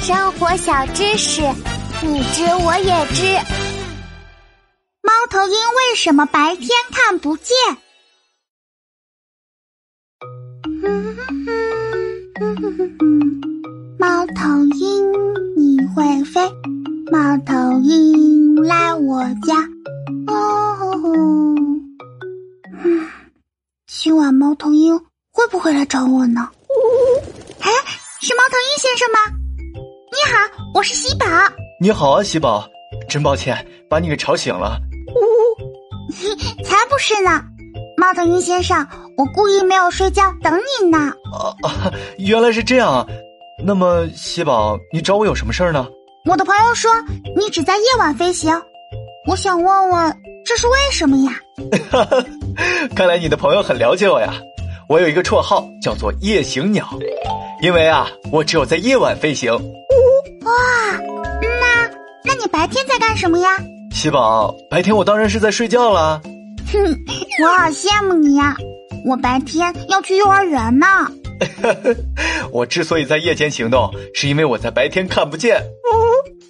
生活小知识，你知我也知。猫头鹰为什么白天看不见？猫头鹰你会飞，猫头鹰来我家。哦，今晚猫头鹰会不会来找我呢？哎，是猫头鹰先生吗？你好，我是喜宝。你好啊，喜宝，真抱歉把你给吵醒了。呜，才不是呢，猫头鹰先生，我故意没有睡觉等你呢。啊啊，原来是这样啊。那么，喜宝，你找我有什么事儿呢？我的朋友说你只在夜晚飞行，我想问问这是为什么呀？哈哈，看来你的朋友很了解我呀。我有一个绰号叫做夜行鸟，因为啊，我只有在夜晚飞行。哇，那那你白天在干什么呀？喜宝，白天我当然是在睡觉啦。哼，我好羡慕你呀，我白天要去幼儿园呢。我之所以在夜间行动，是因为我在白天看不见。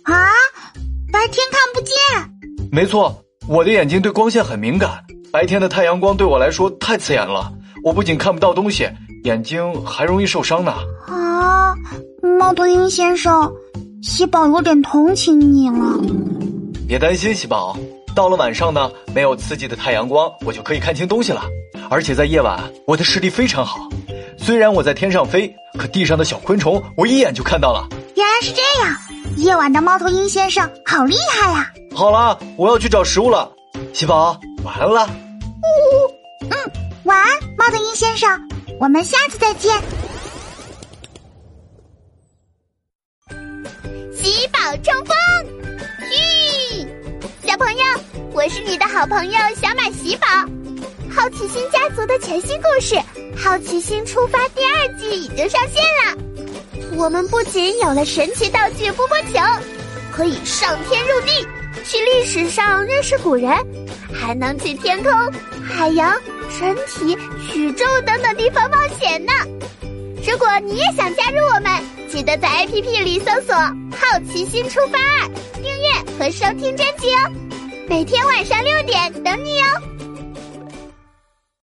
啊，白天看不见？没错，我的眼睛对光线很敏感，白天的太阳光对我来说太刺眼了。我不仅看不到东西，眼睛还容易受伤呢。啊，猫头鹰先生，喜宝有点同情你了。别担心，喜宝，到了晚上呢，没有刺激的太阳光，我就可以看清东西了。而且在夜晚，我的视力非常好。虽然我在天上飞，可地上的小昆虫我一眼就看到了。原来是这样，夜晚的猫头鹰先生好厉害呀！好了，我要去找食物了，喜宝，晚安了。呜，嗯，晚安，猫头鹰先生，我们下次再见。我是你的好朋友小马喜宝。好奇心家族的全新故事《好奇心出发》第二季已经上线了。我们不仅有了神奇道具波波球，可以上天入地，去历史上认识古人，还能去天空、海洋、身体、宇宙等等地方冒险呢。如果你也想加入我们，记得在 APP 里搜索“好奇心出发二”，订阅和收听专辑哦。每天晚上六点等你哦。